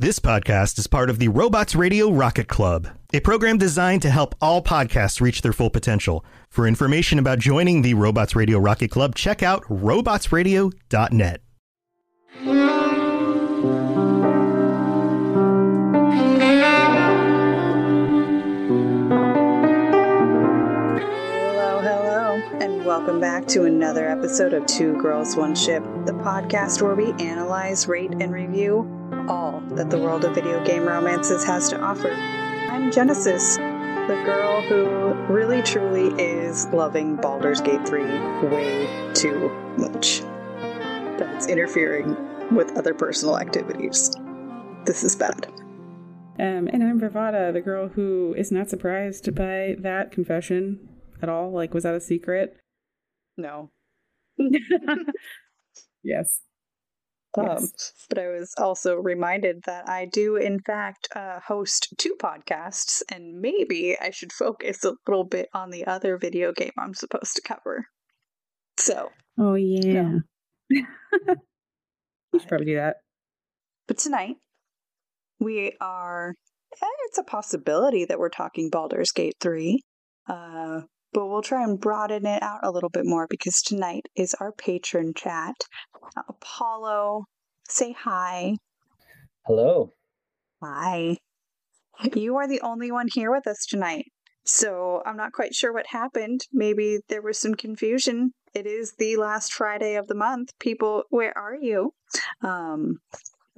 This podcast is part of the Robots Radio Rocket Club, a program designed to help all podcasts reach their full potential. For information about joining the Robots Radio Rocket Club, check out robotsradio.net. Hello, hello, and welcome back to another episode of Two Girls, One Ship, the podcast where we analyze, rate, and review all that the world of video game romances has to offer. I'm Jennasis, the girl who really truly is loving Baldur's Gate 3 way too much. That it's interfering with other personal activities. This is bad. Um, and I'm Virvada, the girl who is not surprised by that confession at all. Like, was that a secret? No. yes. Um, Yes. but I was also reminded that I do, in fact, uh, host two podcasts, and maybe I should focus a little bit on the other video game I'm supposed to cover. So, Oh, yeah. you should probably do that. but tonight we are. eh, It's a possibility that we're talking Baldur's Gate 3. Uh, but we'll try and broaden it out a little bit more because tonight is our patron chat. Uh, Apollo, say hi. Hello. Hi. You are the only one here with us tonight. So I'm not quite sure what happened. Maybe there was some confusion. It is the last Friday of the month. People, where are you? Um,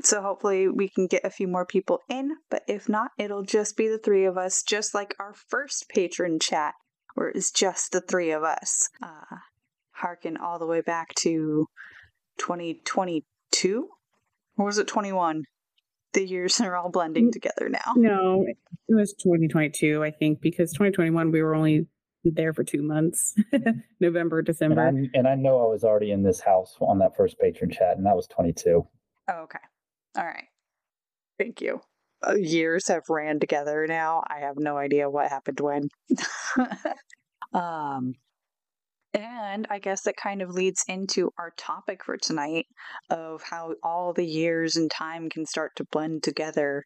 so hopefully we can get a few more people in, but if not, it'll just be the three of us, just like our first patron chat, where it was just the three of us. Uh, harken all the way back to 2022? Or was it 21? The years are all blending Mm. together now. No, it was 2022, I think, because 2021 we were only there for two months November, And December. I, and I know I was already in this house on that first patron chat, and that was 22. Oh, okay. All right. Thank you. Uh, years have ran together now. I have no idea what happened when. um, and I guess that kind of leads into our topic for tonight of how all the years and time can start to blend together,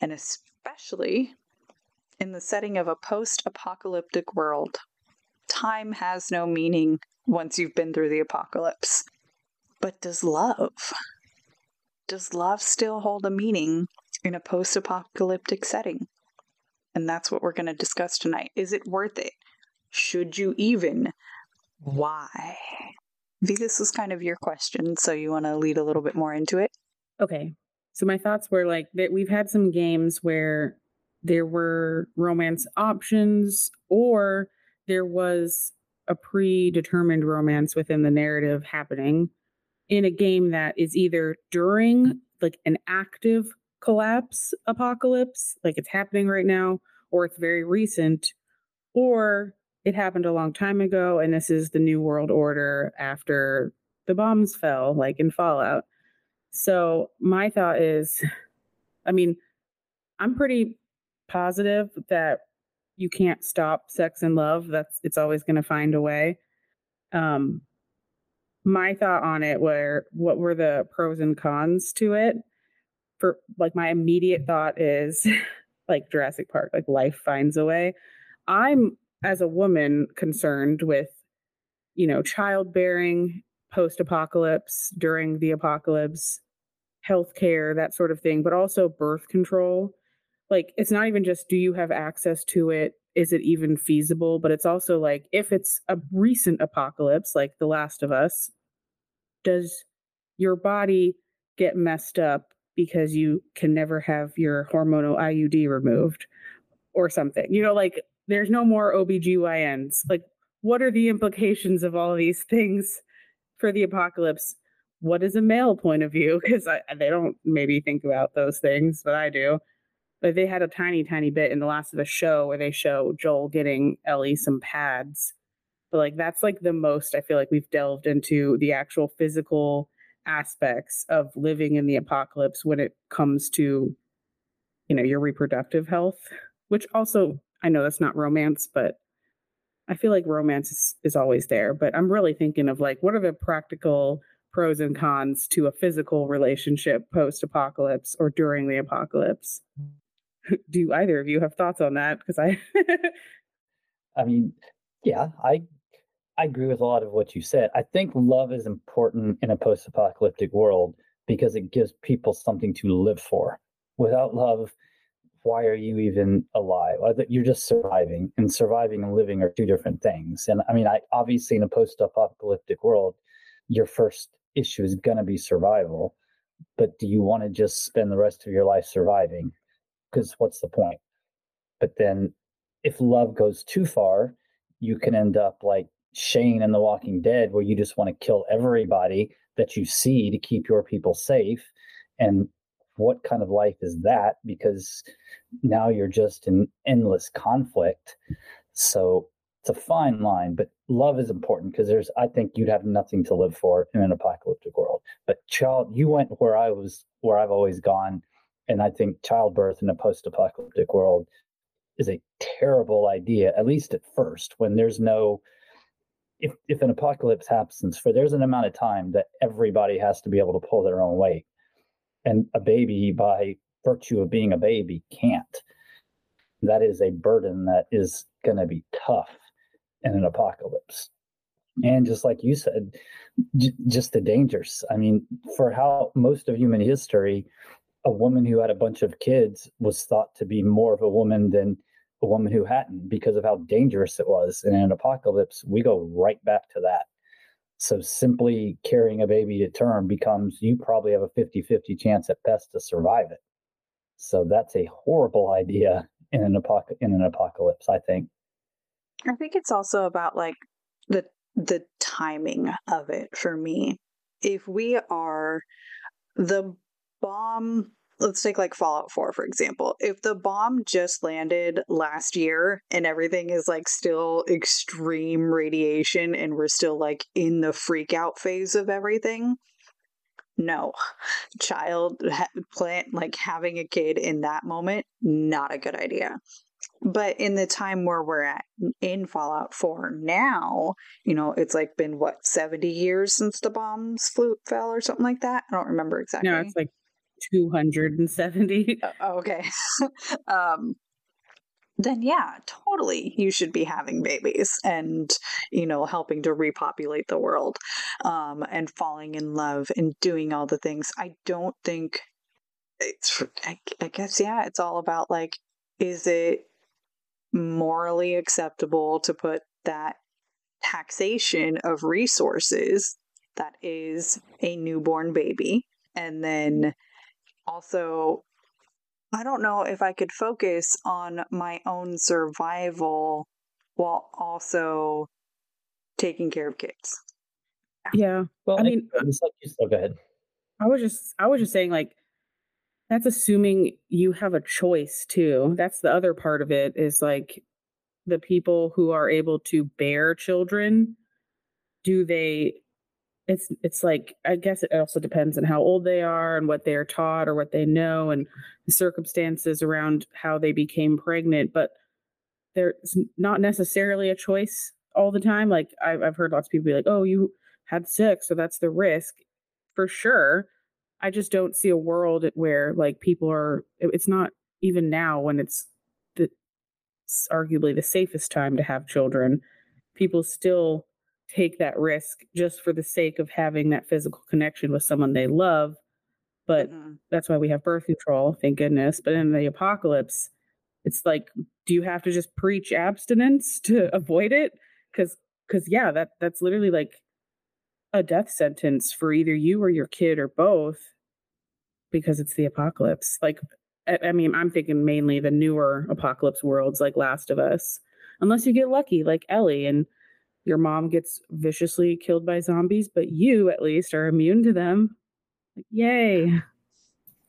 and especially in the setting of a post apocalyptic world. Time has no meaning once you've been through the apocalypse. But does love? does love still hold a meaning in a post apocalyptic setting? And that's what we're going to discuss tonight. Is it worth it? Should you even? Why? V, this was kind of your question, so you want to lead a little bit more into it? Okay. So my thoughts were like that we've had some games where there were romance options or there was a predetermined romance within the narrative happening in a game that is either during like an active collapse apocalypse, like it's happening right now, or it's very recent, or it happened a long time ago and this is the new world order after the bombs fell, like in Fallout. So my thought is, I mean, I'm pretty positive that you can't stop sex and love. That's it's always going to find a way. Um, my thought on it were what were the pros and cons to it. For like my immediate mm. thought is like Jurassic Park, like life finds a way. I'm as a woman concerned with, you know, childbearing post apocalypse, during the apocalypse, healthcare, that sort of thing, but also birth control. Like, it's not even just do you have access to it? Is it even feasible? But it's also like if it's a recent apocalypse, like The Last of Us, does your body get messed up because you can never have your hormonal IUD removed or something? You know, like there's no more OBGYNs. Like, what are the implications of all of these things for the apocalypse? What is a male point of view? Because they don't maybe think about those things, but I do. But they had a tiny, tiny bit in the Last of Us show where they show Joel getting Ellie some pads. But like that's like the most I feel like we've delved into the actual physical aspects of living in the apocalypse when it comes to you know your reproductive health which also i know that's not romance but i feel like romance is, is always there but i'm really thinking of like what are the practical pros and cons to a physical relationship post apocalypse or during the apocalypse. Do either of you have thoughts on that? Because I, I mean, yeah, I I agree with a lot of what you said. I think love is important in a post-apocalyptic world because it gives people something to live for. Without love, why are you even alive? You're just surviving, and surviving and living are two different things. And I mean, I obviously in a post-apocalyptic world, your first issue is going to be survival. But do you want to just spend the rest of your life surviving? Because what's the point? But then, if love goes too far, you can end up like Shane in The Walking Dead, where you just want to kill everybody that you see to keep your people safe. And what kind of life is that? Because now you're just in endless conflict. So it's a fine line, but love is important because there's, I think you'd have nothing to live for in an apocalyptic world. But child, you went where I was, where I've always gone. And I think childbirth in a post apocalyptic world is a terrible idea, at least at first, when there's no, if, if an apocalypse happens, for there's an amount of time that everybody has to be able to pull their own weight. And a baby by virtue of being a baby can't. That is a burden that is going to be tough in an apocalypse. And just like you said j- just the dangers. I mean for how most of human history a woman who had a bunch of kids was thought to be more of a woman than a woman who hadn't because of how dangerous it was and in an apocalypse we go right back to that so simply carrying a baby to term becomes you probably have a 50 50 chance at best to survive it. So that's a horrible idea in an, apoc- in an apocalypse, I think. I think it's also about like the the timing of it for me. If we are the bomb let's take like Fallout 4 for example. If the bomb just landed last year and everything is like still extreme radiation and we're still like in the freak out phase of everything, no. Child ha- plant like having a kid in that moment not a good idea. But in the time where we're at in Fallout 4 now, you know, it's like been what 70 years since the bombs flew fell or something like that. I don't remember exactly. No, it's like 270. Oh, okay. um, then yeah, totally you should be having babies and, you know, helping to repopulate the world um, and falling in love and doing all the things. I don't think it's, I, I guess, yeah, it's all about like, is it morally acceptable to put that taxation of resources that is a newborn baby and then also I don't know if I could focus on my own survival while also taking care of kids. Yeah. Well, I mean, it's like you oh, go ahead. I was just, I was just saying, like, that's assuming you have a choice too. That's the other part of it is like the people who are able to bear children. Do they it's it's like I guess it also depends on how old they are and what they are taught or what they know and the circumstances around how they became pregnant. But there's not necessarily a choice all the time. Like I've I've heard lots of people be like, "Oh, you had sex, so that's the risk." For sure, I just don't see a world where like people are. It's not even now when it's the it's arguably the safest time to have children. People still take that risk just for the sake of having that physical connection with someone they love. But mm-hmm. that's why we have birth control, thank goodness. But in the apocalypse, it's like, do you have to just preach abstinence to avoid it? Because, because yeah, that that's literally like a death sentence for either you or your kid or both, because it's the apocalypse. Like, I, I mean, I'm thinking mainly the newer apocalypse worlds, like Last of Us, unless you get lucky, like Ellie and your mom gets viciously killed by zombies, but you at least are immune to them. Like, yay.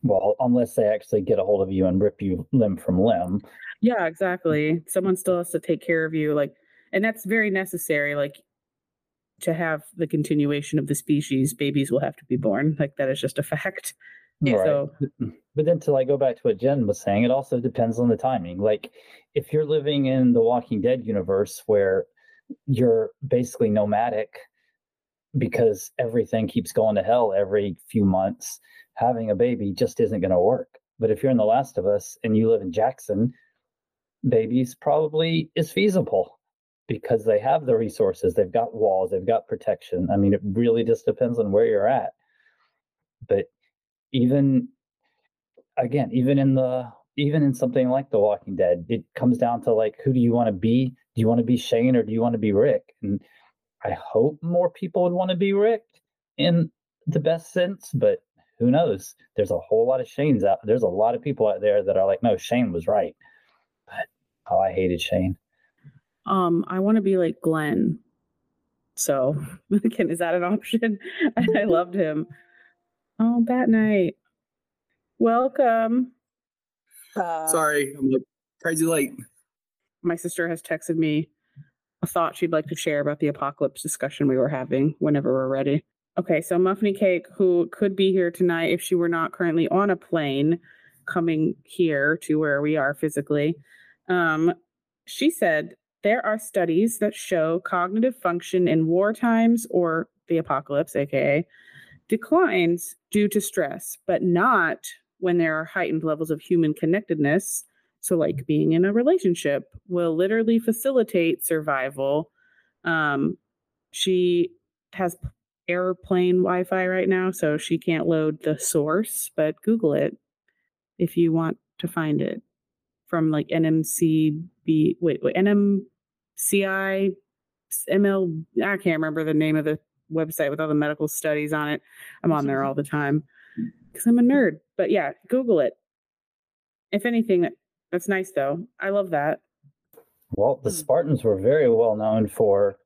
Well, unless they actually get a hold of you and rip you limb from limb. Yeah, exactly. Someone still has to take care of you. Like, and that's very necessary. Like, to have the continuation of the species, babies will have to be born. Like, that is just a fact. Yeah. Right. So, but then to like go back to what Jen was saying, it also depends on the timing. Like, if you're living in the Walking Dead universe where you're basically nomadic because everything keeps going to hell every few months, having a baby just isn't going to work. But if you're in The Last of Us and you live in Jackson, babies probably is feasible because they have the resources, they've got walls, they've got protection. I mean, it really just depends on where you're at. But even again, even in the even in something like The Walking Dead, it comes down to like who do you want to be? Do you want to be Shane or do you want to be Rick? And I hope more people would want to be Rick in the best sense, but who knows? There's a whole lot of Shanes out. There's a lot of people out there that are like, no, Shane was right. But oh, I hated Shane. Um, I want to be like Glenn. So again, is that an option? I loved him. Oh, Bat Night. Welcome. Uh, Sorry, I'm like crazy late. My sister has texted me a thought she'd like to share about the apocalypse discussion we were having whenever we're ready. Okay, so Muffiny Cake, who could be here tonight if she were not currently on a plane coming here to where we are physically, um, she said there are studies that show cognitive function in war times or the apocalypse, aka declines due to stress, but not when there are heightened levels of human connectedness. So, like being in a relationship will literally facilitate survival. Um, she has airplane Wi Fi right now, so she can't load the source, but Google it if you want to find it from like NMCB, wait, wait, NMCI, ML, I can't remember the name of the website with all the medical studies on it. I'm on there all the time because I'm a nerd. But yeah, Google it. If anything, that's nice though. I love that. Well, the hmm. Spartans were very well known for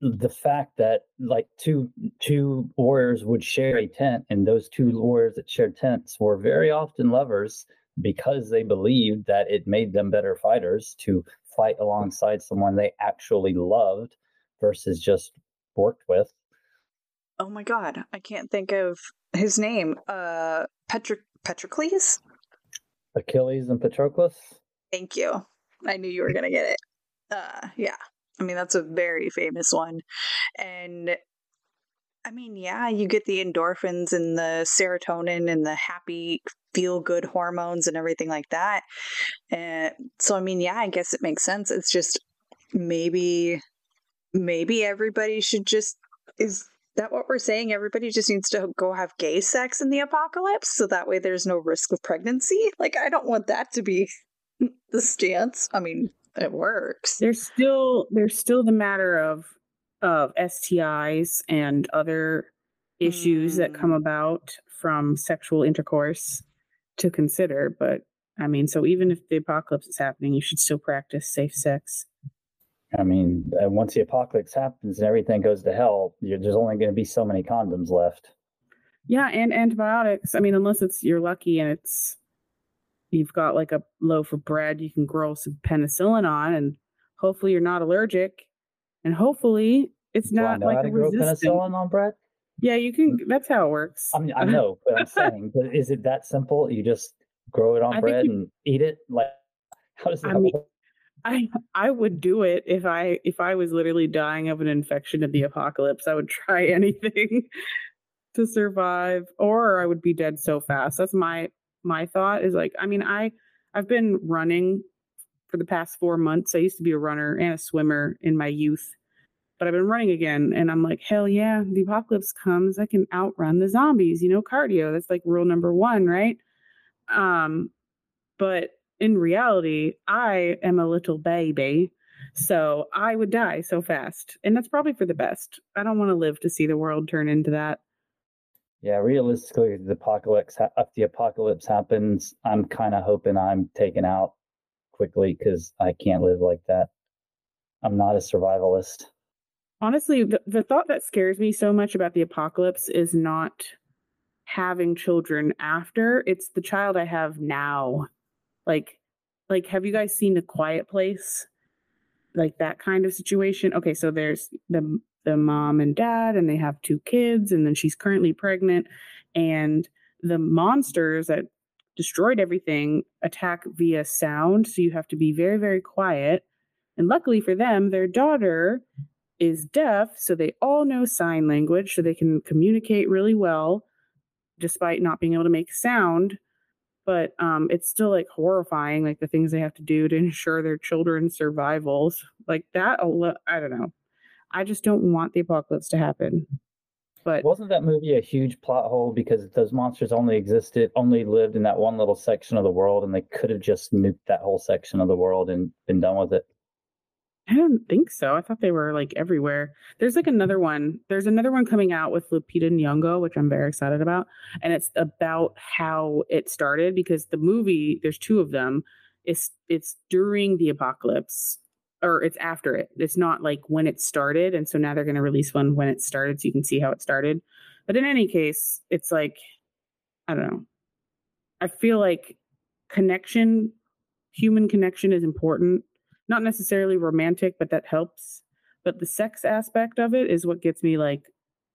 the fact that like two two warriors would share a tent, and those two warriors that shared tents were very often lovers because they believed that it made them better fighters to fight alongside someone they actually loved versus just worked with. Oh my god, I can't think of his name. Uh Petro- Patroclus? Achilles and Patroclus? Thank you. I knew you were going to get it. Uh yeah. I mean, that's a very famous one. And I mean, yeah, you get the endorphins and the serotonin and the happy feel good hormones and everything like that. And so I mean, yeah, I guess it makes sense. It's just maybe maybe everybody should just is that what we're saying? Everybody just needs to go have gay sex in the apocalypse so that way there's no risk of pregnancy? Like I don't want that to be the stance. I mean, it works. There's still there's still the matter of of STIs and other issues mm. that come mm. about from sexual intercourse to consider, but I mean, so even if the apocalypse is happening, you should still practice safe sex. I mean, uh, once the apocalypse happens and everything goes to hell, there's only going to be so many condoms left. Yeah, and antibiotics. I mean, unless it's you're lucky and it's you've got like a loaf of bread you can grow some penicillin on, and hopefully you're not allergic, and hopefully it's Do not like a resistant. penicillin on bread. Yeah, you can. That's how it works. I mean, I know, but I'm saying, but is it that simple? You just grow it on I bread you, and eat it? Like, how does that I mean, work? I I would do it if I if I was literally dying of an infection of the apocalypse. I would try anything to survive, or I would be dead so fast. That's my my thought. Is like I mean I I've been running for the past four months. I used to be a runner and a swimmer in my youth, but I've been running again, and I'm like hell yeah, the apocalypse comes, I can outrun the zombies. You know, cardio. That's like rule number one, right? Um, but in reality, I am a little baby. So I would die so fast. And that's probably for the best. I don't want to live to see the world turn into that. Yeah, realistically, the apocalypse if the apocalypse happens, I'm kind of hoping I'm taken out quickly because I can't live like that. I'm not a survivalist. Honestly, the, the thought that scares me so much about the apocalypse is not having children after, it's the child I have now like like have you guys seen a quiet place? Like that kind of situation? Okay so there's the the mom and dad and they have two kids and then she's currently pregnant and the monsters that destroyed everything attack via sound so you have to be very very quiet. And luckily for them their daughter is deaf, so they all know sign language, so they can communicate really well despite not being able to make sound. But um, it's still like horrifying, like the things they have to do to ensure their children's survivals. Like that, I don't know. I just don't want the apocalypse to happen. But wasn't that movie a huge plot hole because those monsters only existed, only lived in that one little section of the world, and they could have just nuked that whole section of the world and been done with it? I don't think so. I thought they were like everywhere. There's like another one. There's another one coming out with Lupita Nyong'o, which I'm very excited about, and it's about how it started because the movie, there's two of them. It's it's during the apocalypse or it's after it. It's not like when it started. And so now they're going to release one when it started so you can see how it started. But in any case, it's like, I don't know. I feel like connection, human connection is important. Not necessarily romantic, but that helps. But the sex aspect of it is what gets me like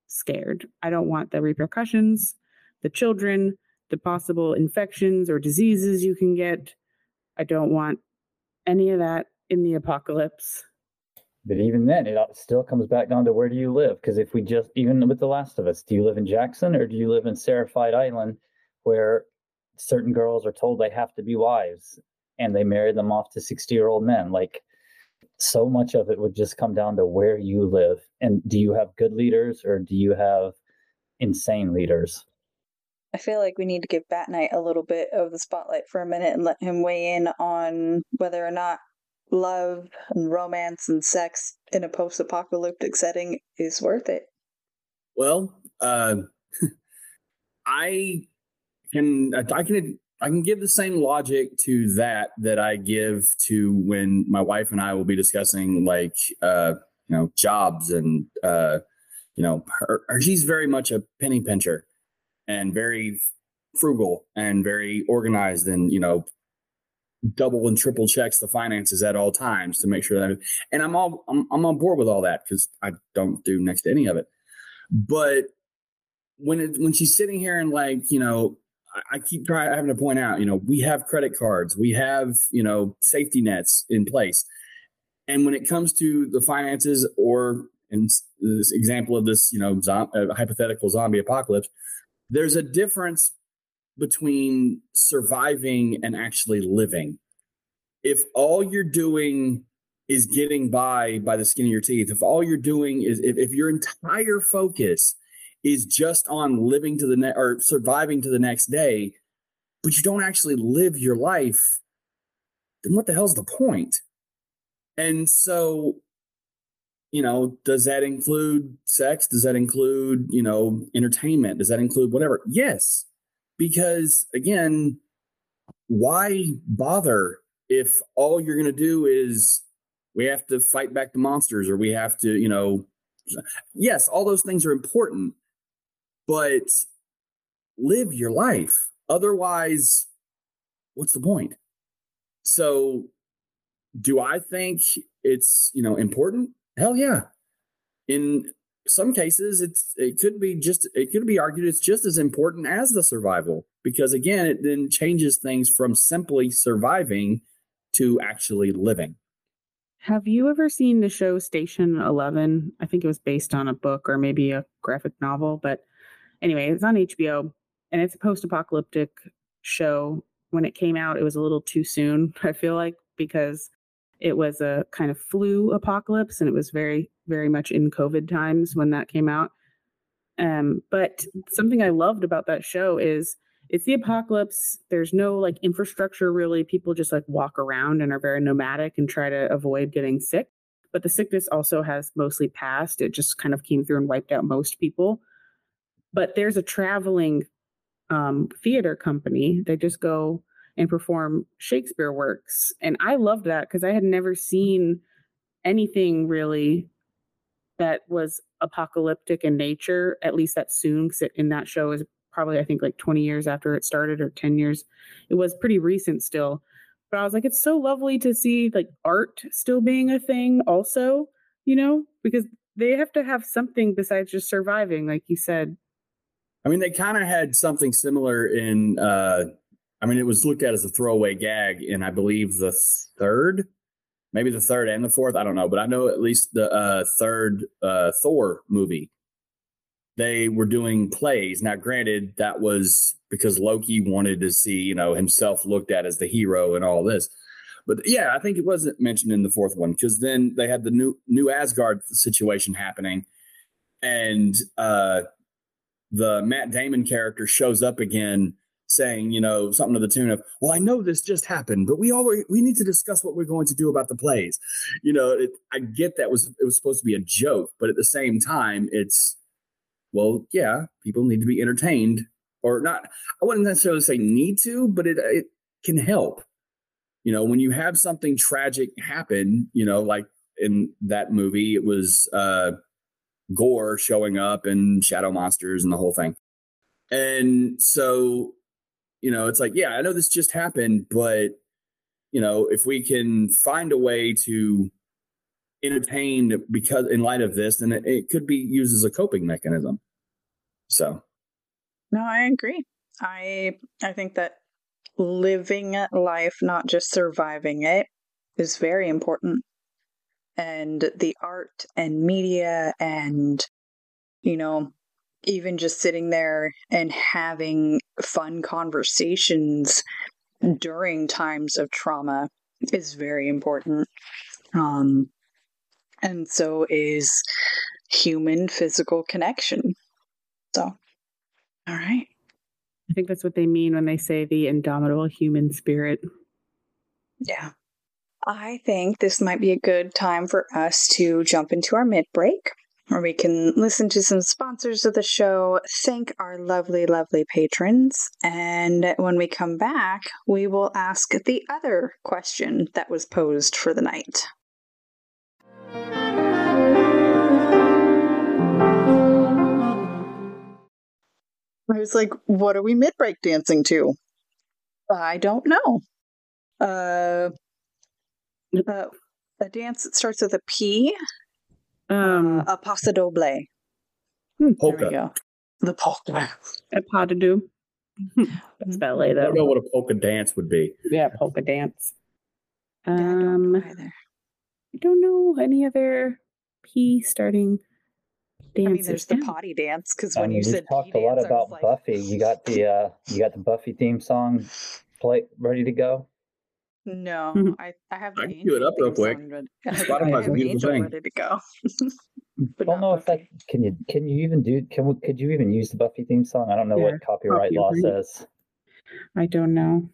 scared. I don't want the repercussions, the children, the possible infections or diseases you can get. I don't want any of that in the apocalypse. But even then, it still comes back down to where do you live? Because if we just, even with The Last of Us, do you live in Jackson or do you live in Seraphite Island where certain girls are told they have to be wives and they marry them off to 60 year old men? Like, so much of it would just come down to where you live. And do you have good leaders or do you have insane leaders? I feel like we need to give Bat Knight a little bit of the spotlight for a minute and let him weigh in on whether or not love and romance and sex in a post apocalyptic setting is worth it? Well, uh, I can I can I can give the same logic to that that I give to when my wife and I will be discussing like uh, you know jobs and uh, you know her, her, she's very much a penny pincher and very frugal and very organized and you know double and triple checks the finances at all times to make sure that and I'm all I'm, I'm on board with all that because I don't do next to any of it. But when it when she's sitting here and like, you know, I, keep trying having to point out, you know, we have credit cards, we have, you know, safety nets in place. And when it comes to the finances or in this example of this, you know, zom- uh, hypothetical zombie apocalypse, there's a difference between surviving and actually living. If all you're doing is getting by by the skin of your teeth, if all you're doing is if, if your entire focus is just on living to the next or surviving to the next day, but you don't actually live your life, then what the hell's the point? And so, you know, does that include sex? Does that include, you know, entertainment? Does that include whatever? Yes because again, why bother if all you're going to do is we have to fight back the monsters or we have to, you know, yes, all those things are important, but live your life. Otherwise, what's the point? So, do I think it's, you know, important? Hell yeah. In some cases it's it could be just it could be argued it's just as important as the survival because again it then changes things from simply surviving to actually living have you ever seen the show station 11 i think it was based on a book or maybe a graphic novel but anyway it's on hbo and it's a post-apocalyptic show when it came out it was a little too soon i feel like because it was a kind of flu apocalypse and it was very very much in COVID times when that came out. Um, but something I loved about that show is it's the apocalypse. There's no like infrastructure really. People just like walk around and are very nomadic and try to avoid getting sick. But the sickness also has mostly passed. It just kind of came through and wiped out most people. But there's a traveling um, theater company. They just go and perform Shakespeare works. And I loved that because I had never seen anything really that was apocalyptic in nature, at least that soon, because in that show is probably, I think, like 20 years after it started or 10 years. It was pretty recent still. But I was like, it's so lovely to see like art still being a thing, also, you know, because they have to have something besides just surviving, like you said. I mean, they kind of had something similar in, uh, I mean, it was looked at as a throwaway gag in, I believe, the third maybe the third and the fourth. I don't know, but I know at least the uh, third uh, Thor movie. They were doing plays. Now, granted, that was because Loki wanted to see, you know, himself looked at as the hero and all this. But yeah, I think it wasn't mentioned in the fourth one because then they had the new new Asgard situation happening, and uh, the Matt Damon character shows up again saying, you know, something to the tune of, "Well, I know this just happened, but we always we need to discuss what we're going to do about the plays." You know, it, I get that was it was supposed to be a joke, but at the same time, it's well, yeah, people need to be entertained, or not. I wouldn't necessarily say need to, but it it can help. You know, when you have something tragic happen, you know, like in that movie, it was uh Gorr showing up and shadow monsters and the whole thing. And so you know, it's like, yeah, I know this just happened, but you know, if we can find a way to entertain because in light of this, then it, it could be used as a coping mechanism. So, no, I agree. I I think that living life, not just surviving it, is very important. And the art and media and you know even just sitting there and having fun conversations during times of trauma is very important. Um, and so is human physical connection. So, all right. I think that's what they mean when they say the indomitable human spirit. Yeah. I think this might be a good time for us to jump into our mid break where we can listen to some sponsors of the show, thank our lovely, lovely patrons, and when we come back, we will ask the other question that was posed for the night. I was like, what are we mid break dancing to? I don't know. Uh, uh, a dance that starts with a P um, uh, a paso doble. Hmm. There we go. The polka. A pas de deux. That's ballet though. I don't know what a polka dance would be. Yeah, polka dance. Yeah, I don't Um, I don't know any other P starting I dances. mean, there's the potty dance because I when mean, you we've said talked P a lot dance, about was like, Buffy. You got the uh, you got the Buffy theme song play ready to go. No, Mhm. I, I have the I can cue it up real quick. song ready- I have, Spotify's I a have beautiful Angel thing. ready to go. but don't know if that can you can you even do can we, could you even use the Buffy theme song? I don't know Yeah, what copyright law copyright. says. I don't know.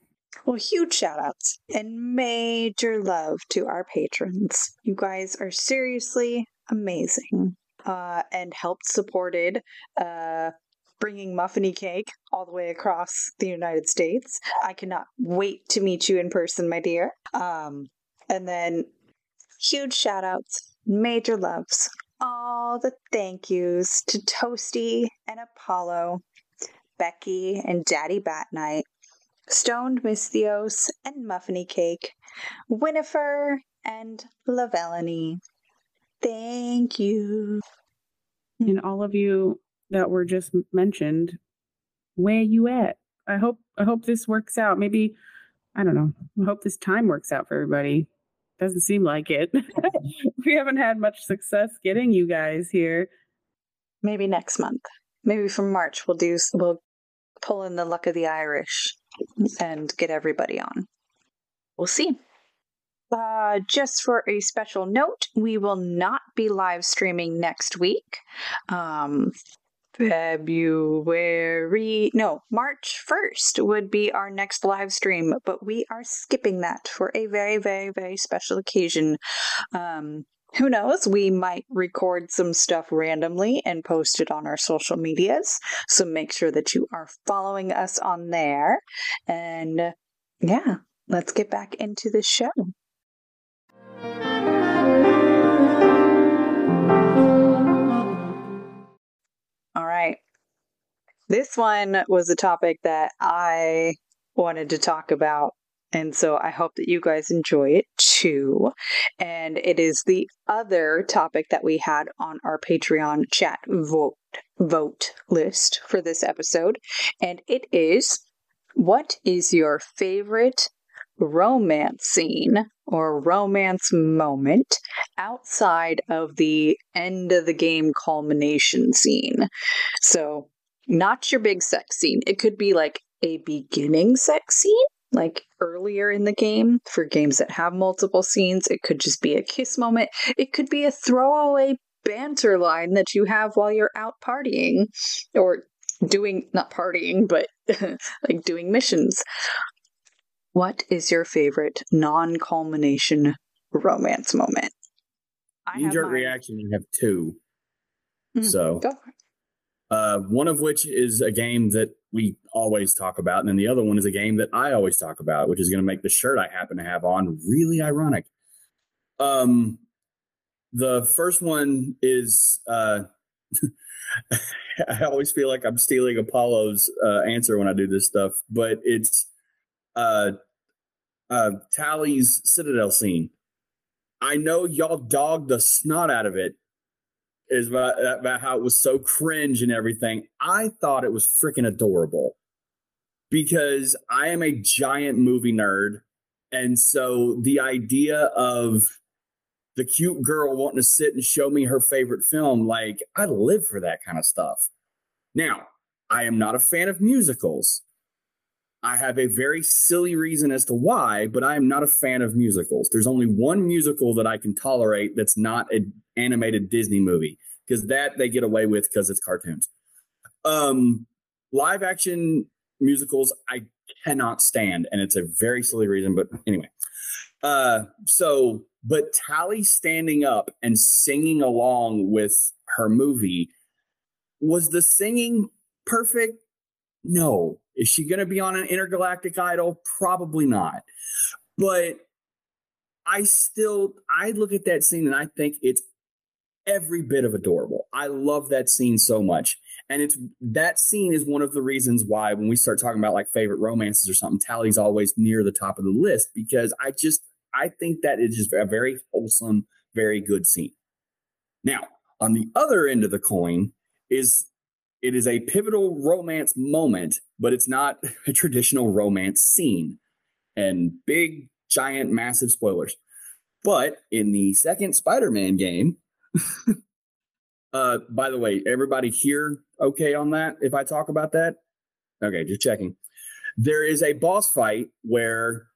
Well, huge shout outs and major love to our patrons. You guys are seriously amazing uh, and helped supported uh, bringing Muffiny Cake all the way across the United States. I cannot wait to meet you in person, my dear. Um, and then huge shout outs, major loves, all the thank yous to Toasty and Apollo, Becky and Daddy Bat Night. Stoned Miss Theos and Muffiny Cake, Winifred and Lavelany. Thank you. And all of you that were just mentioned, where you at? I hope I hope this works out. Maybe I don't know. I hope this time works out for everybody. Doesn't seem like it. we haven't had much success getting you guys here. Maybe next month. Maybe from March we'll do we'll pull in the luck of the Irish and get everybody on. We'll see. Uh, just for a special note, we will not be live streaming next week. Um, February, no, March 1st would be our next live stream, but we are skipping that for a very, very, very special occasion. Um, who knows? We might record some stuff randomly and post it on our social medias. So make sure that you are following us on there. And yeah, let's get back into the show. This one was a topic that I wanted to talk about. And so I hope that you guys enjoy it too. And it is the other topic that we had on our Patreon chat vote vote list for this episode. And it is what is your favorite romance scene or romance moment outside of the end of the game culmination scene. So, not your big sex scene. It could be like a beginning sex scene, like earlier in the game for games that have multiple scenes. It could just be a kiss moment. It could be a throwaway banter line that you have while you're out partying or doing, not partying, but like doing missions. What is your favorite non culmination romance moment? Knee jerk reaction, you have 2 mm, so, uh, one of which is a game that we always talk about, and then the other one is a game that I always talk about, which is going to make the shirt I happen to have on really ironic. Um, the first one is uh, I always feel like I'm stealing Apollo's uh, answer when I do this stuff, but it's uh, uh, Tali's Citadel scene. I know y'all dogged the snot out of it, is about, about how it was so cringe and everything. I thought it was freaking adorable because I am a giant movie nerd. And so the idea of the cute girl wanting to sit and show me her favorite film, like I live for that kind of stuff. Now, I am not a fan of musicals. I have a very silly reason as to why, but I am not a fan of musicals. There's only one musical that I can tolerate that's not an animated Disney movie because that they get away with because it's cartoons. Um, live action musicals I cannot stand, and it's a very silly reason. But anyway, uh, so but Tali standing up and singing along with her movie was the singing perfect? No, is she going to be on an intergalactic idol? Probably not. But I still I look at that scene and I think it's every bit of adorable. I love that scene so much. And it's that scene is one of the reasons why when we start talking about like favorite romances or something, Tali's always near the top of the list because I just I think that is just a very wholesome, very good scene. Now, on the other end of the coin is it is a pivotal romance moment, but it's not a traditional romance scene. And big, giant, massive spoilers. But in the second Spider Man game, uh, by the way, everybody here okay on that if I talk about that? Okay, just checking. There is a boss fight where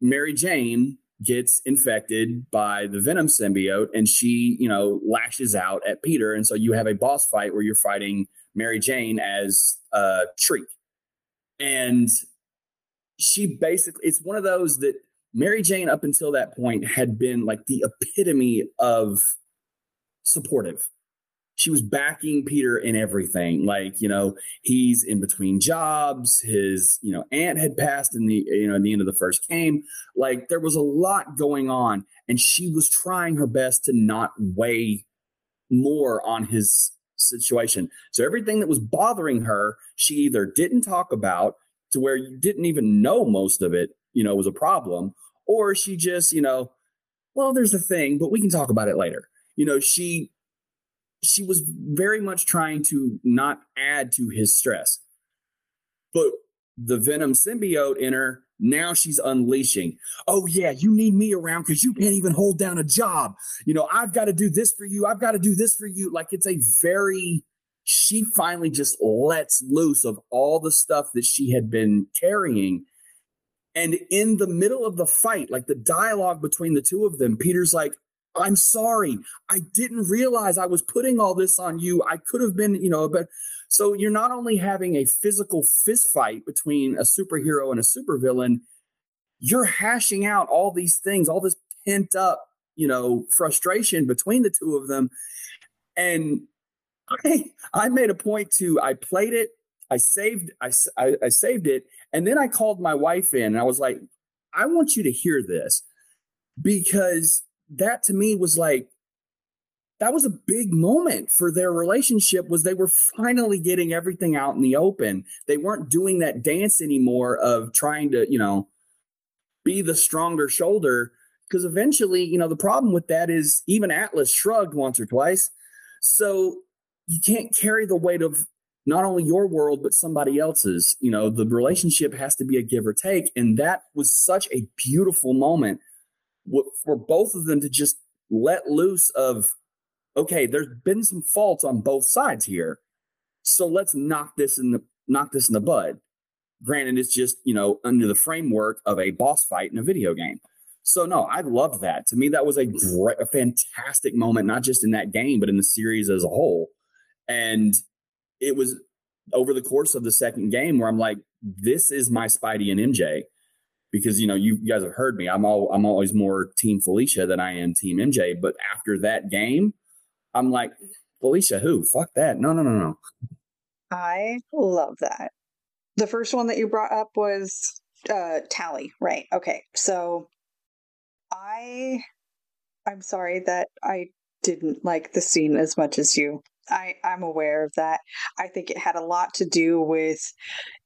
Mary Jane gets infected by the venom symbiote and she, you know, lashes out at Peter. And so you have a boss fight where you're fighting Mary Jane as uh, Shriek. And she basically, it's one of those that Mary Jane, up until that point, had been like the epitome of supportive. She was backing Peter in everything. Like, you know, he's in between jobs. His, you know, aunt had passed in the, you know, in the end of the first game. Like, there was a lot going on. And she was trying her best to not weigh more on his situation. So everything that was bothering her, she either didn't talk about to where you didn't even know most of it, you know, was a problem, or she just, you know, well, there's a thing, but we can talk about it later. You know, she she was very much trying to not add to his stress. But the Venom symbiote in her now she's unleashing. Oh, yeah, you need me around because you can't even hold down a job. You know, I've got to do this for you. I've got to do this for you. Like it's a very, she finally just lets loose of all the stuff that she had been carrying. And in the middle of the fight, like the dialogue between the two of them, Peter's like, I'm sorry. I didn't realize I was putting all this on you. I could have been, you know, but so you're not only having a physical fist fight between a superhero and a supervillain, you're hashing out all these things, all this pent up, you know, frustration between the two of them. And I, I made a point to, I played it, I saved, I, I, I saved it, and then I called my wife in and I was like, I want you to hear this because that to me was like that was a big moment for their relationship was they were finally getting everything out in the open. They weren't doing that dance anymore of trying to you know be the stronger shoulder. Because eventually you know the problem with that is even atlas shrugged once or twice. So you can't carry the weight of not only your world but somebody else's. You know the relationship has to be a give or take. And that was such a beautiful moment for both of them to just let loose of okay there's been some faults on both sides here so let's knock this in the knock this in the bud granted it's just you know under the framework of a boss fight in a video game so no i loved that to me that was a great a fantastic moment not just in that game but in the series as a whole and it was over the course of the second game where I'm like, this is my Spidey and MJ. Because you know, you, guys have heard me. I'm all I'm always more team Felicia than I am team MJ. But after that game, I'm like, Felicia, who? Fuck that. No, no, no, no. I love that. The first one that you brought up was uh Tali, right? Okay. So I I'm sorry that I didn't like the scene as much as you. I, I'm aware of that. I think it had a lot to do with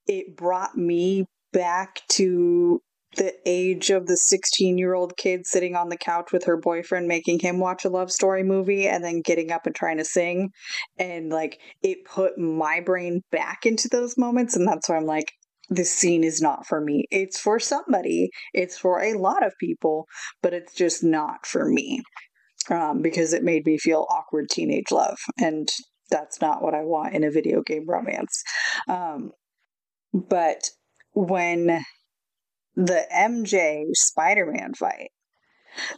it brought me back to the age of the 16 year old kid sitting on the couch with her boyfriend making him watch a love story movie and then getting up and trying to sing. And like it put my brain back into those moments and that's why i'm like this scene is not for me. It's for somebody. It's for a lot of people but it's just not for me um, because it made me feel awkward teenage love, and that's not what I want in a video game romance. Um, but when the MJ Spider Man fight,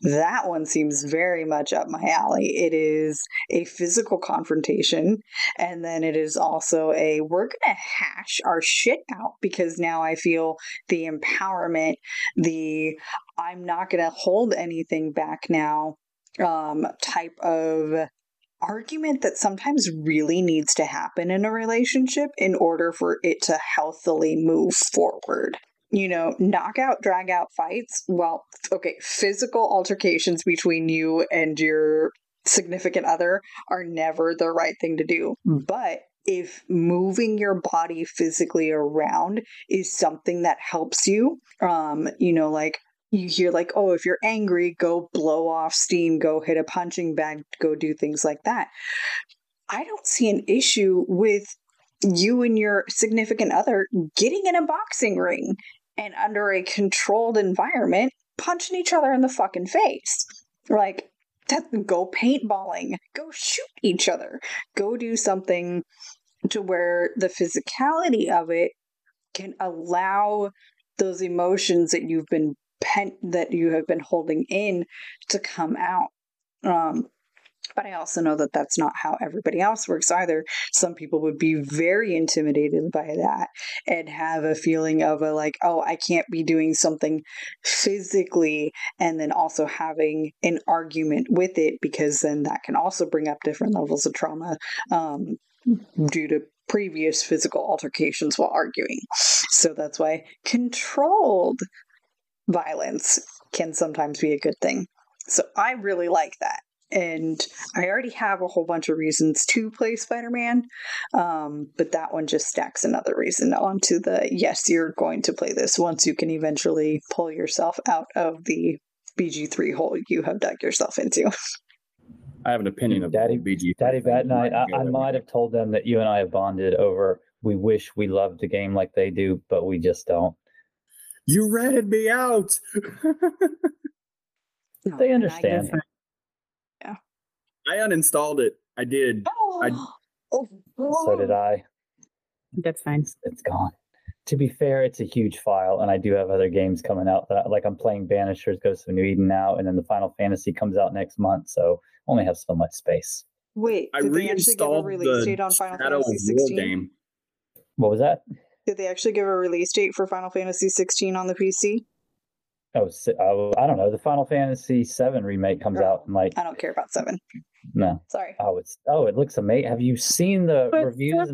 that one seems very much up my alley. It is a physical confrontation, and then it is also a we're gonna hash our shit out because now I feel the empowerment, the I'm not gonna hold anything back now um, type of argument that sometimes really needs to happen in a relationship in order for it to healthily move forward. You know, knockout, drag out fights. Well, okay, physical altercations between you and your significant other are never the right thing to do. But if moving your body physically around is something that helps you, um, you know, like you hear like, oh, if you're angry, go blow off steam, go hit a punching bag, go do things like that. I don't see an issue with you and your significant other getting in a boxing ring and under a controlled environment punching each other in the fucking face. Like that go paintballing, go shoot each other, go do something to where the physicality of it can allow those emotions that you've been pent that you have been holding in to come out. Um, but I also know that that's not how everybody else works either. Some people would be very intimidated by that and have a feeling of a like, oh, I can't be doing something physically and then also having an argument with it because then that can also bring up different levels of trauma um, due to previous physical altercations while arguing. So that's why controlled violence can sometimes be a good thing. So I really like that. And I already have a whole bunch of reasons to play Spider Man, um, but that one just stacks another reason onto the yes, you're going to play this once you can eventually pull yourself out of the BG3 hole you have dug yourself into. I have an opinion of Daddy BG. Daddy Bat Night. I, I might have told them that you and I have bonded over. We wish we loved the game like they do, but we just don't. You ratted me out. no, they understand. Yeah. I uninstalled it. I did. Oh. I, oh. So did I. That's fine. It's gone. To be fair, it's a huge file, and I do have other games coming out that, I, like I'm playing Banishers Ghosts of New Eden now, and then the Final Fantasy comes out next month, so only have so much space. Wait, did I they actually give a release date on Final Fantasy 16? Game. What was that? Did they actually give a release date for Final Fantasy 16 on the PC? Oh, oh, I don't know. The Final Fantasy VII remake comes oh, out in like. I don't care about 7. No. Sorry. Oh, it's oh, it looks amazing. Have you seen the but reviews?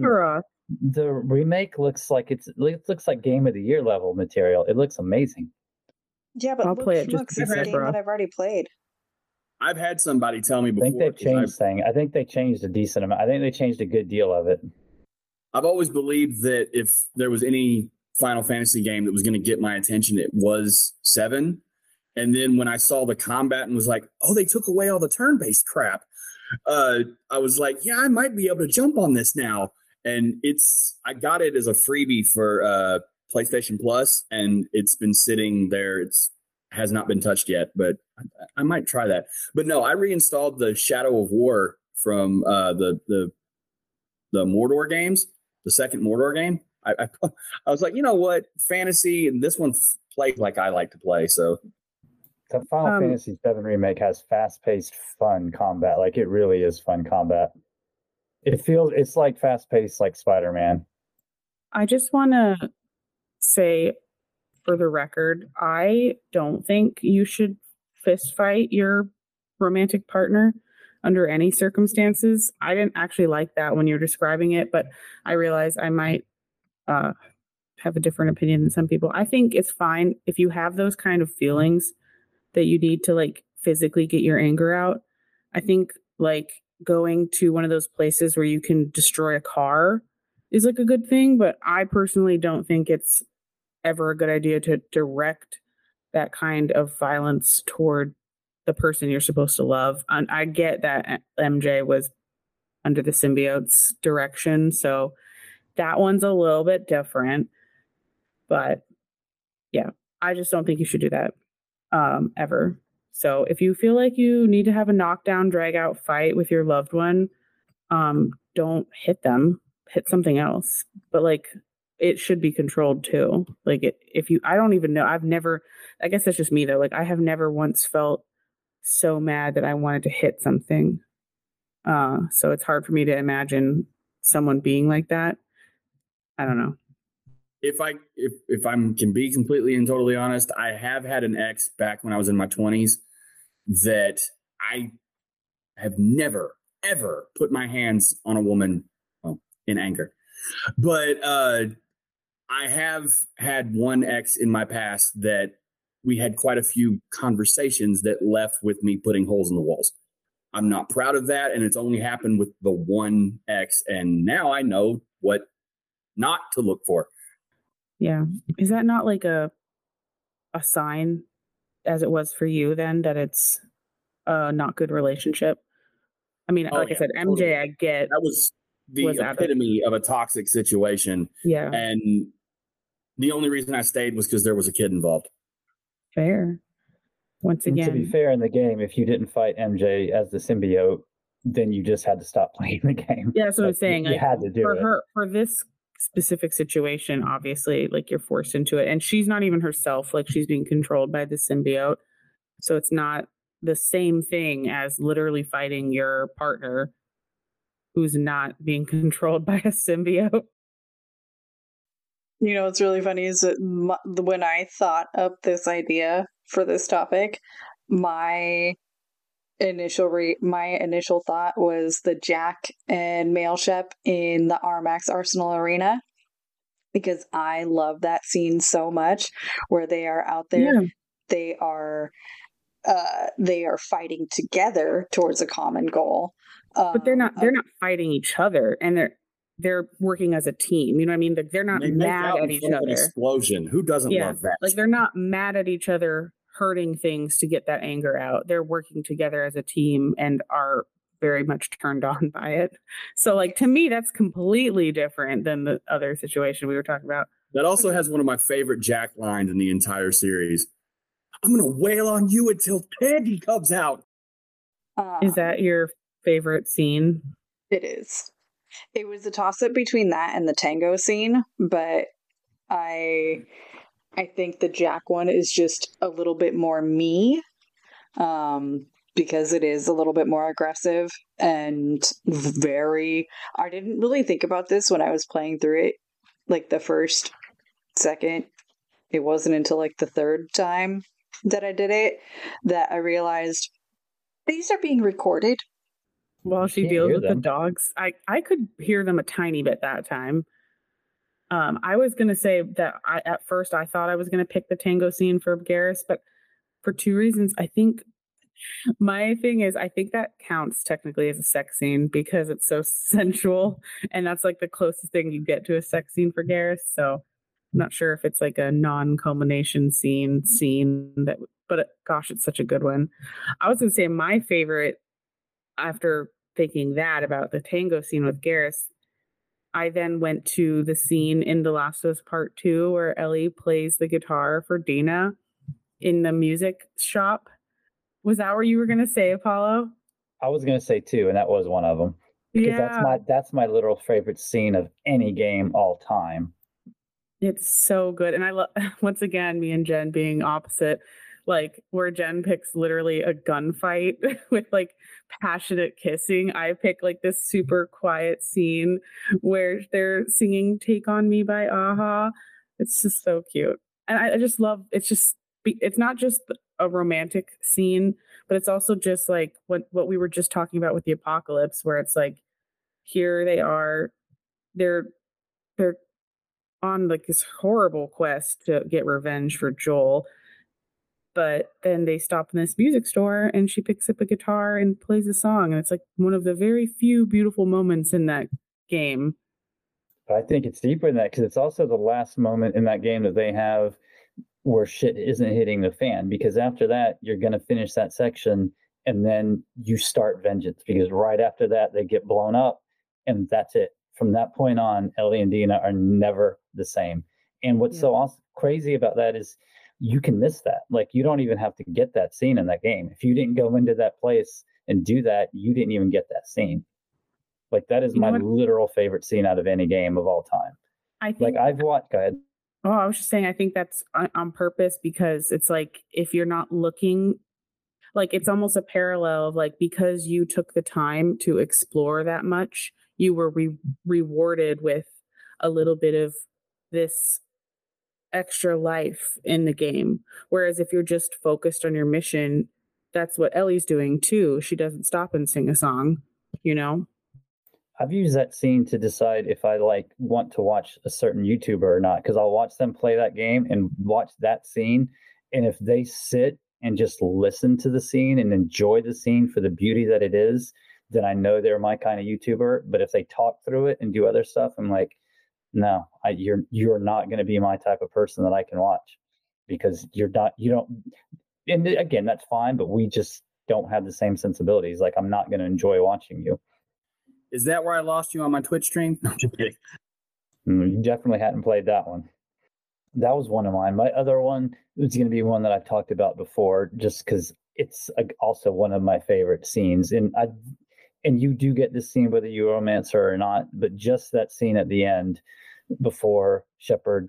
the remake looks like it's it looks like game of the year level material. It looks amazing. Yeah, but I'll play it just it's a game that I've already played. I've had somebody tell me before. I think they've changed thing. I think they changed a decent amount. I think they changed a good deal of it. I've always believed that if there was any Final Fantasy game that was going to get my attention, it was seven. And then when I saw the combat and was like, oh, they took away all the turn based crap, uh, I was like, yeah, I might be able to jump on this now. and it's I got it as a freebie for uh, PlayStation Plus, and it's been sitting there. It's has not been touched yet, but I, I might try that. But no, I reinstalled the Shadow of War from uh, the the the Mordor games, the second Mordor game. I, I, I was like, you know what, fantasy, and this one played like I like to play. So the Final um, Fantasy VII remake has fast-paced, fun combat. Like it really is fun combat. It feels it's like fast-paced, like Spider-Man. I just want to say, for the record, I don't think you should fist fight your romantic partner under any circumstances. I didn't actually like that when you're describing it, but I realize I might uh, have a different opinion than some people. I think it's fine if you have those kind of feelings that you need to like physically get your anger out. I think like going to one of those places where you can destroy a car is like a good thing, but I personally don't think it's ever a good idea to direct that kind of violence toward the person you're supposed to love. And I get that MJ was under the symbiote's direction, so that one's a little bit different. But yeah, I just don't think you should do that um, ever. So if you feel like you need to have a knockdown, drag out fight with your loved one, um, don't hit them. Hit something else. But like it should be controlled too. Like it, if you, I don't even know. I've never. I guess that's just me though. Like I have never once felt so mad that I wanted to hit something. Uh, so it's hard for me to imagine someone being like that. I don't know if I if if I'm can be completely and totally honest, I have had an ex back when I was in my 20s that I have never ever put my hands on a woman well, in anger. But uh I have had one ex in my past that we had quite a few conversations that left with me putting holes in the walls. I'm not proud of that and it's only happened with the one ex and now I know what not to look for yeah. Is that not like a a sign as it was for you then that it's a not good relationship? I mean, oh, like yeah, I said, MJ, totally. I get that was the was epitome of a toxic situation. Yeah. And the only reason I stayed was because there was a kid involved. Fair. Once again, and to be fair in the game, if you didn't fight MJ as the symbiote, then you just had to stop playing the game. Yeah, that's what like, I'm saying. You, like, had to do for it. her for this specific situation obviously like you're forced into it and she's not even herself like she's being controlled by the symbiote. So it's not the same thing as literally fighting your partner who's not being controlled by a symbiote. You know what's really funny is that my, when i thought up this idea for this topic my initial re- my initial thought was the Jack and MaleShep in the Armax Arsenal Arena because I love that scene so much where they are out there yeah. they are uh they are fighting together towards a common goal but they're not they're not fighting each other and they're they're working as a team. You know what I mean? They're not they mad at each other. explosion. Who doesn't yeah. love that? Like they're not mad at each other hurting things to get that anger out. They're working together as a team and are very much turned on by it. So, like, to me, that's completely different than the other situation we were talking about. That also has one of my favorite Jack lines in the entire series. I'm going to wail on you until Teddy comes out. Uh, is that your favorite scene? It is. It was a toss up between that and the tango scene, but I I think the Jack one is just a little bit more me um, because it is a little bit more aggressive and very. I didn't really think about this when I was playing through it, like the first, second. It wasn't until like the third time that I did it that I realized these are being recorded. While she deals with them. the dogs, I I could hear them a tiny bit that time. Um, I was going to say that I, at first I thought I was going to pick the tango scene for Garrus, but for two reasons. I think my thing is, I think that counts technically as a sex scene because it's so sensual, and that's like the closest thing you get to a sex scene for Garrus. So I'm not sure if it's like a non-culmination scene scene that, but it, gosh, it's such a good one. I was going to say my favorite after thinking that about the tango scene with Garrus I then went to the scene in The Last of Us Part Two where Ellie plays the guitar for Dina in the music shop. Was that what you were gonna say, Apollo? I was gonna say two, and that was one of them. Because yeah, that's my that's my literal favorite scene of any game all time. it's so good, and I love once again me and Jen being opposite, like where Jen picks literally a gunfight with like passionate kissing. I pick like this super quiet scene where they're singing "Take on Me" by a-ha. It's just so cute, and I, I just love. It's just it's not just a romantic scene, but it's also just like what what we were just talking about with the apocalypse, where it's like here they are, they're they're on like this horrible quest to get revenge for Joel. But then they stop in this music store and she picks up a guitar and plays a song. And it's like one of the very few beautiful moments in that game. I think it's deeper than that because it's also the last moment in that game that they have where shit isn't hitting the fan. Because after that, you're going to finish that section and then you start vengeance. Because right after that, they get blown up and that's it. From that point on, Ellie and Dina are never the same. And what's so awesome, crazy about that is you can miss that. Like you don't even have to get that scene in that game. If you didn't go into that place and do that, you didn't even get that scene. Like that is You my literal favorite scene out of any game of all time. I think Like I've watched. Go ahead. Oh, I was just saying, I think that's on, on purpose because it's like if you're not looking, like it's almost a parallel of like because you took the time to explore that much, you were re- rewarded with a little bit of this extra life in the game. Whereas if you're just focused on your mission, that's what Ellie's doing too. She doesn't stop and sing a song, you know? I've used that scene to decide if I like want to watch a certain YouTuber or not because I'll watch them play that game and watch that scene, and if they sit and just listen to the scene and enjoy the scene for the beauty that it is, then I know they're my kind of YouTuber. But if they talk through it and do other stuff, I'm like, no, I, you're you're not going to be my type of person that I can watch because you're not you don't. And again, that's fine, but we just don't have the same sensibilities. Like I'm not going to enjoy watching you. Is that where I lost you on my Twitch stream? No, I'm just kidding. Mm, You definitely hadn't played that one. That was one of mine. My other one was going to be one that I've talked about before, just because it's also one of my favorite scenes. And I, and you do get this scene whether you romance her or not, but just that scene at the end before Shepard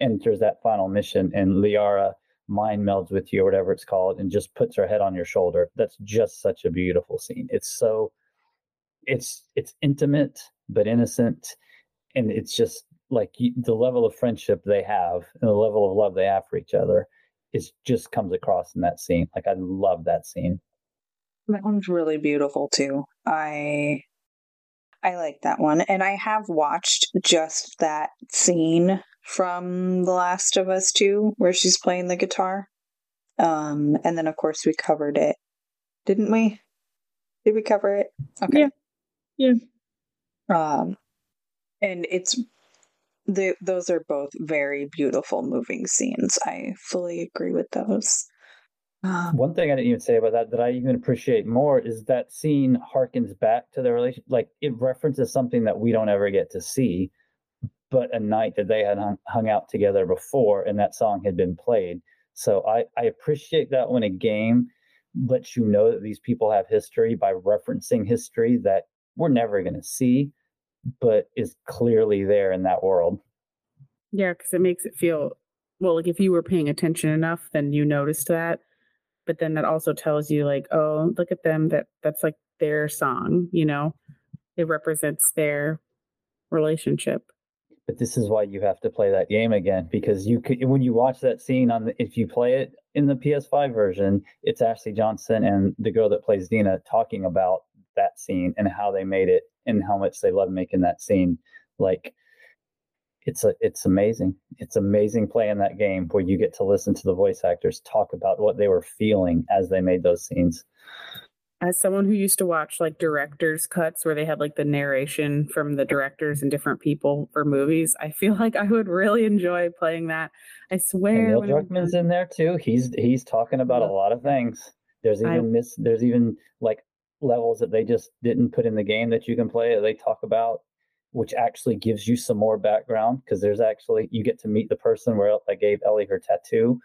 enters that final mission and Liara mind melds with you or whatever it's called and just puts her head on your shoulder. That's just such a beautiful scene. It's so it's it's intimate but innocent and it's just like the level of friendship they have and the level of love they have for each other is just comes across in that scene like i love that scene That one's really beautiful too. I I like that one. And I have watched just that scene from The Last of Us 2 where she's playing the guitar. Um and then of course we covered it. Didn't we? Did we cover it? Okay. Yeah. Yeah. Um and it's the those are both very beautiful moving scenes. I fully agree with those. Um, one thing i didn't even say about that that i even appreciate more is that scene harkens back to their relation like it references something that we don't ever get to see but a night that they had hung, hung out together before and that song had been played so i i appreciate that when a game lets you know that these people have history by referencing history that we're never going to see but is clearly there in that world Yeah, because it makes it feel well, like if you were paying attention enough, then you noticed that. But then that also tells you, like, oh, look at them. That that's like their song. You know, it represents their relationship. but this is why you have to play that game again because you could when you watch that scene on the if you play it in the PS5 version, it's Ashley Johnson and the girl that plays Dina talking about that scene and how they made it and how much they love making that scene. Like it's a it's amazing. It's amazing playing that game where you get to listen to the voice actors talk about what they were feeling as they made those scenes. As someone who used to watch like director's cuts where they had like the narration from the directors and different people for movies, I feel like I would really enjoy playing that. I And swear. Neil it was Druckmann's in there too. He's he's talking about a lot of things. There's I- even miss there's even like levels that they just didn't put in the game that you can play that they talk about which actually gives you some more background because there's actually you get to meet the person where I gave Ellie her tattoo.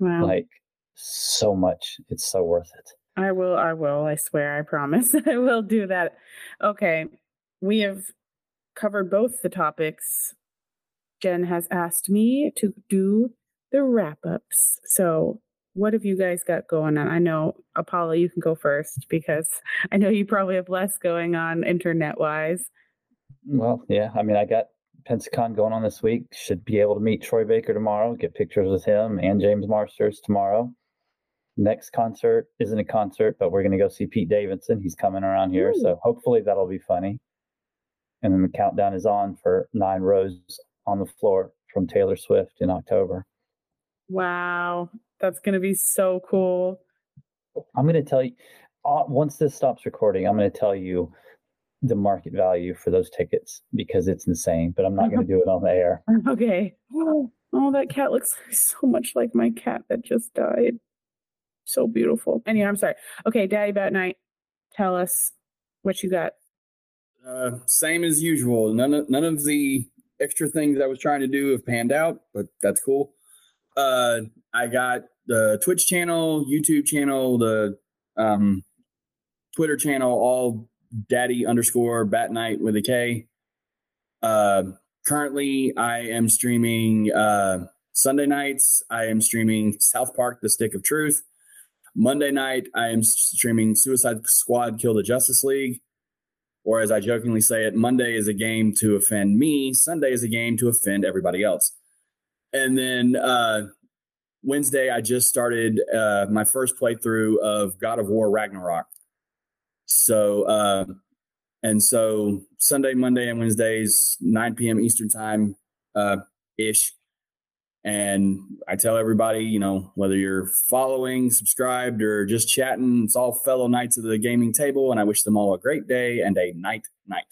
Wow. Like so much. It's so worth it. I will. I will. I swear. I promise. I will do that. Okay. We have covered both the topics. Jen has asked me to do the wrap ups. So, what have you guys got going on? I know, Apollo, you can go first because I know you probably have less going on internet wise. Well, yeah. I mean, I got Pensacon going on this week. Should be able to meet Troy Baker tomorrow, get pictures with him and James Marsters tomorrow next concert isn't a concert, but we're going to go see Pete Davidson. He's coming around here. Ooh. So hopefully that'll be funny. And then the countdown is on for Nine Rows on the Floor from Taylor Swift in October. Wow. That's going to be so cool. I'm going to tell you, uh, once this stops recording, I'm going to tell you the market value for those tickets because it's insane, but I'm not going to do it on the air. Okay. Oh, oh, that cat looks so much like my cat that just died so beautiful. Anyway, I'm sorry. Okay, Daddy Bat Night, tell us what you got. Uh, same as usual. None of none of the extra things I was trying to do have panned out, but that's cool. Uh, I got the Twitch channel, YouTube channel, the um, Twitter channel, all Daddy underscore Bat Night with a K. Uh, currently, I am streaming uh, Sunday nights. I am streaming South Park: The Stick of Truth. Monday night, I am streaming Suicide Squad Kill the Justice League. Or as I jokingly say it, Monday is a game to offend me, Sunday is a game to offend everybody else. And then uh, Wednesday, I just started uh, my first playthrough of God of War Ragnarok. So, uh, and so Sunday, Monday, and Wednesdays, 9 p.m. Eastern time uh, ish. And I tell everybody, you know, whether you're following, subscribed, or just chatting, it's all fellow knights of the gaming table. And I wish them all a great day and a night night.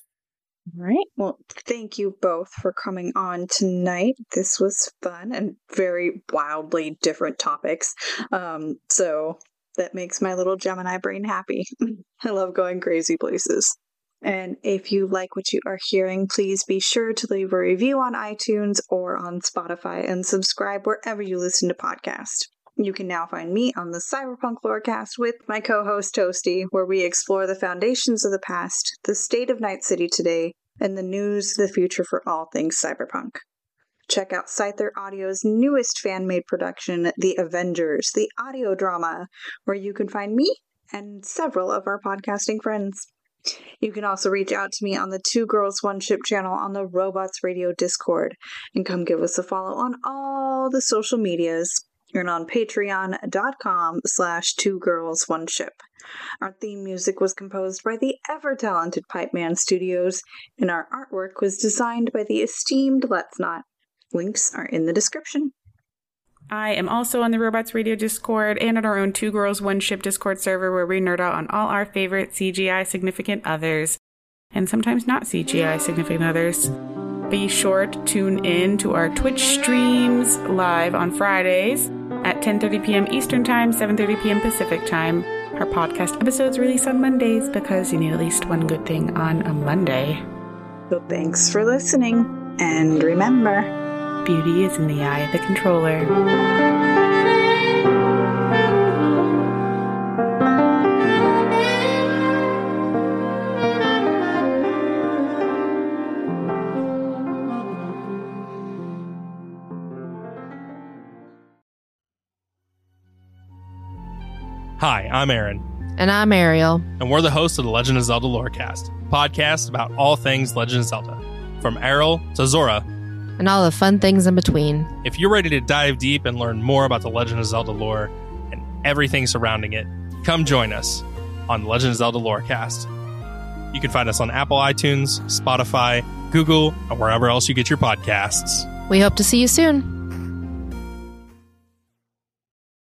All right. Well, thank you both for coming on tonight. This was fun and very wildly different topics. Um, so that makes my little Gemini brain happy. I love going crazy places. And if you like what you are hearing, please be sure to leave a review on iTunes or on Spotify and subscribe wherever you listen to podcasts. You can now find me on the Cyberpunk Lorecast with my co host Toasty, where we explore the foundations of the past, the state of Night City today, and the news of the future for all things cyberpunk. Check out Scyther Audio's newest fan made production, The Avengers, the audio drama, where you can find me and several of our podcasting friends. You can also reach out to me on the Two Girls One Ship channel on the Robots Radio Discord and come give us a follow on all the social medias and on patreon.com slash two girls one ship. Our theme music was composed by the ever-talented Pipeman Studios, and our artwork was designed by the esteemed Let's Not. Links are in the description. I am also on the Robots Radio Discord and on our own Two Girls One Ship Discord server where we nerd out on all our favorite CGI significant others and sometimes not CGI significant others. Be sure to tune in to our Twitch streams live on Fridays at 10:30 p.m. Eastern Time, 7:30 p.m. Pacific Time. Our podcast episodes release on Mondays because you need at least one good thing on a Monday. So thanks for listening and remember Beauty is in the eye of the controller. Hi, I'm Aaron. And I'm Ariel. And we're the hosts of the Legend of Zelda Lorecast, podcast about all things Legend of Zelda. From Aryll to Zora and all the fun things in between. If you're ready to dive deep and learn more about the Legend of Zelda lore and everything surrounding it, come join us on Legend of Zelda Lorecast. You can find us on Apple iTunes, Spotify, Google, or wherever else you get your podcasts. We hope to see you soon.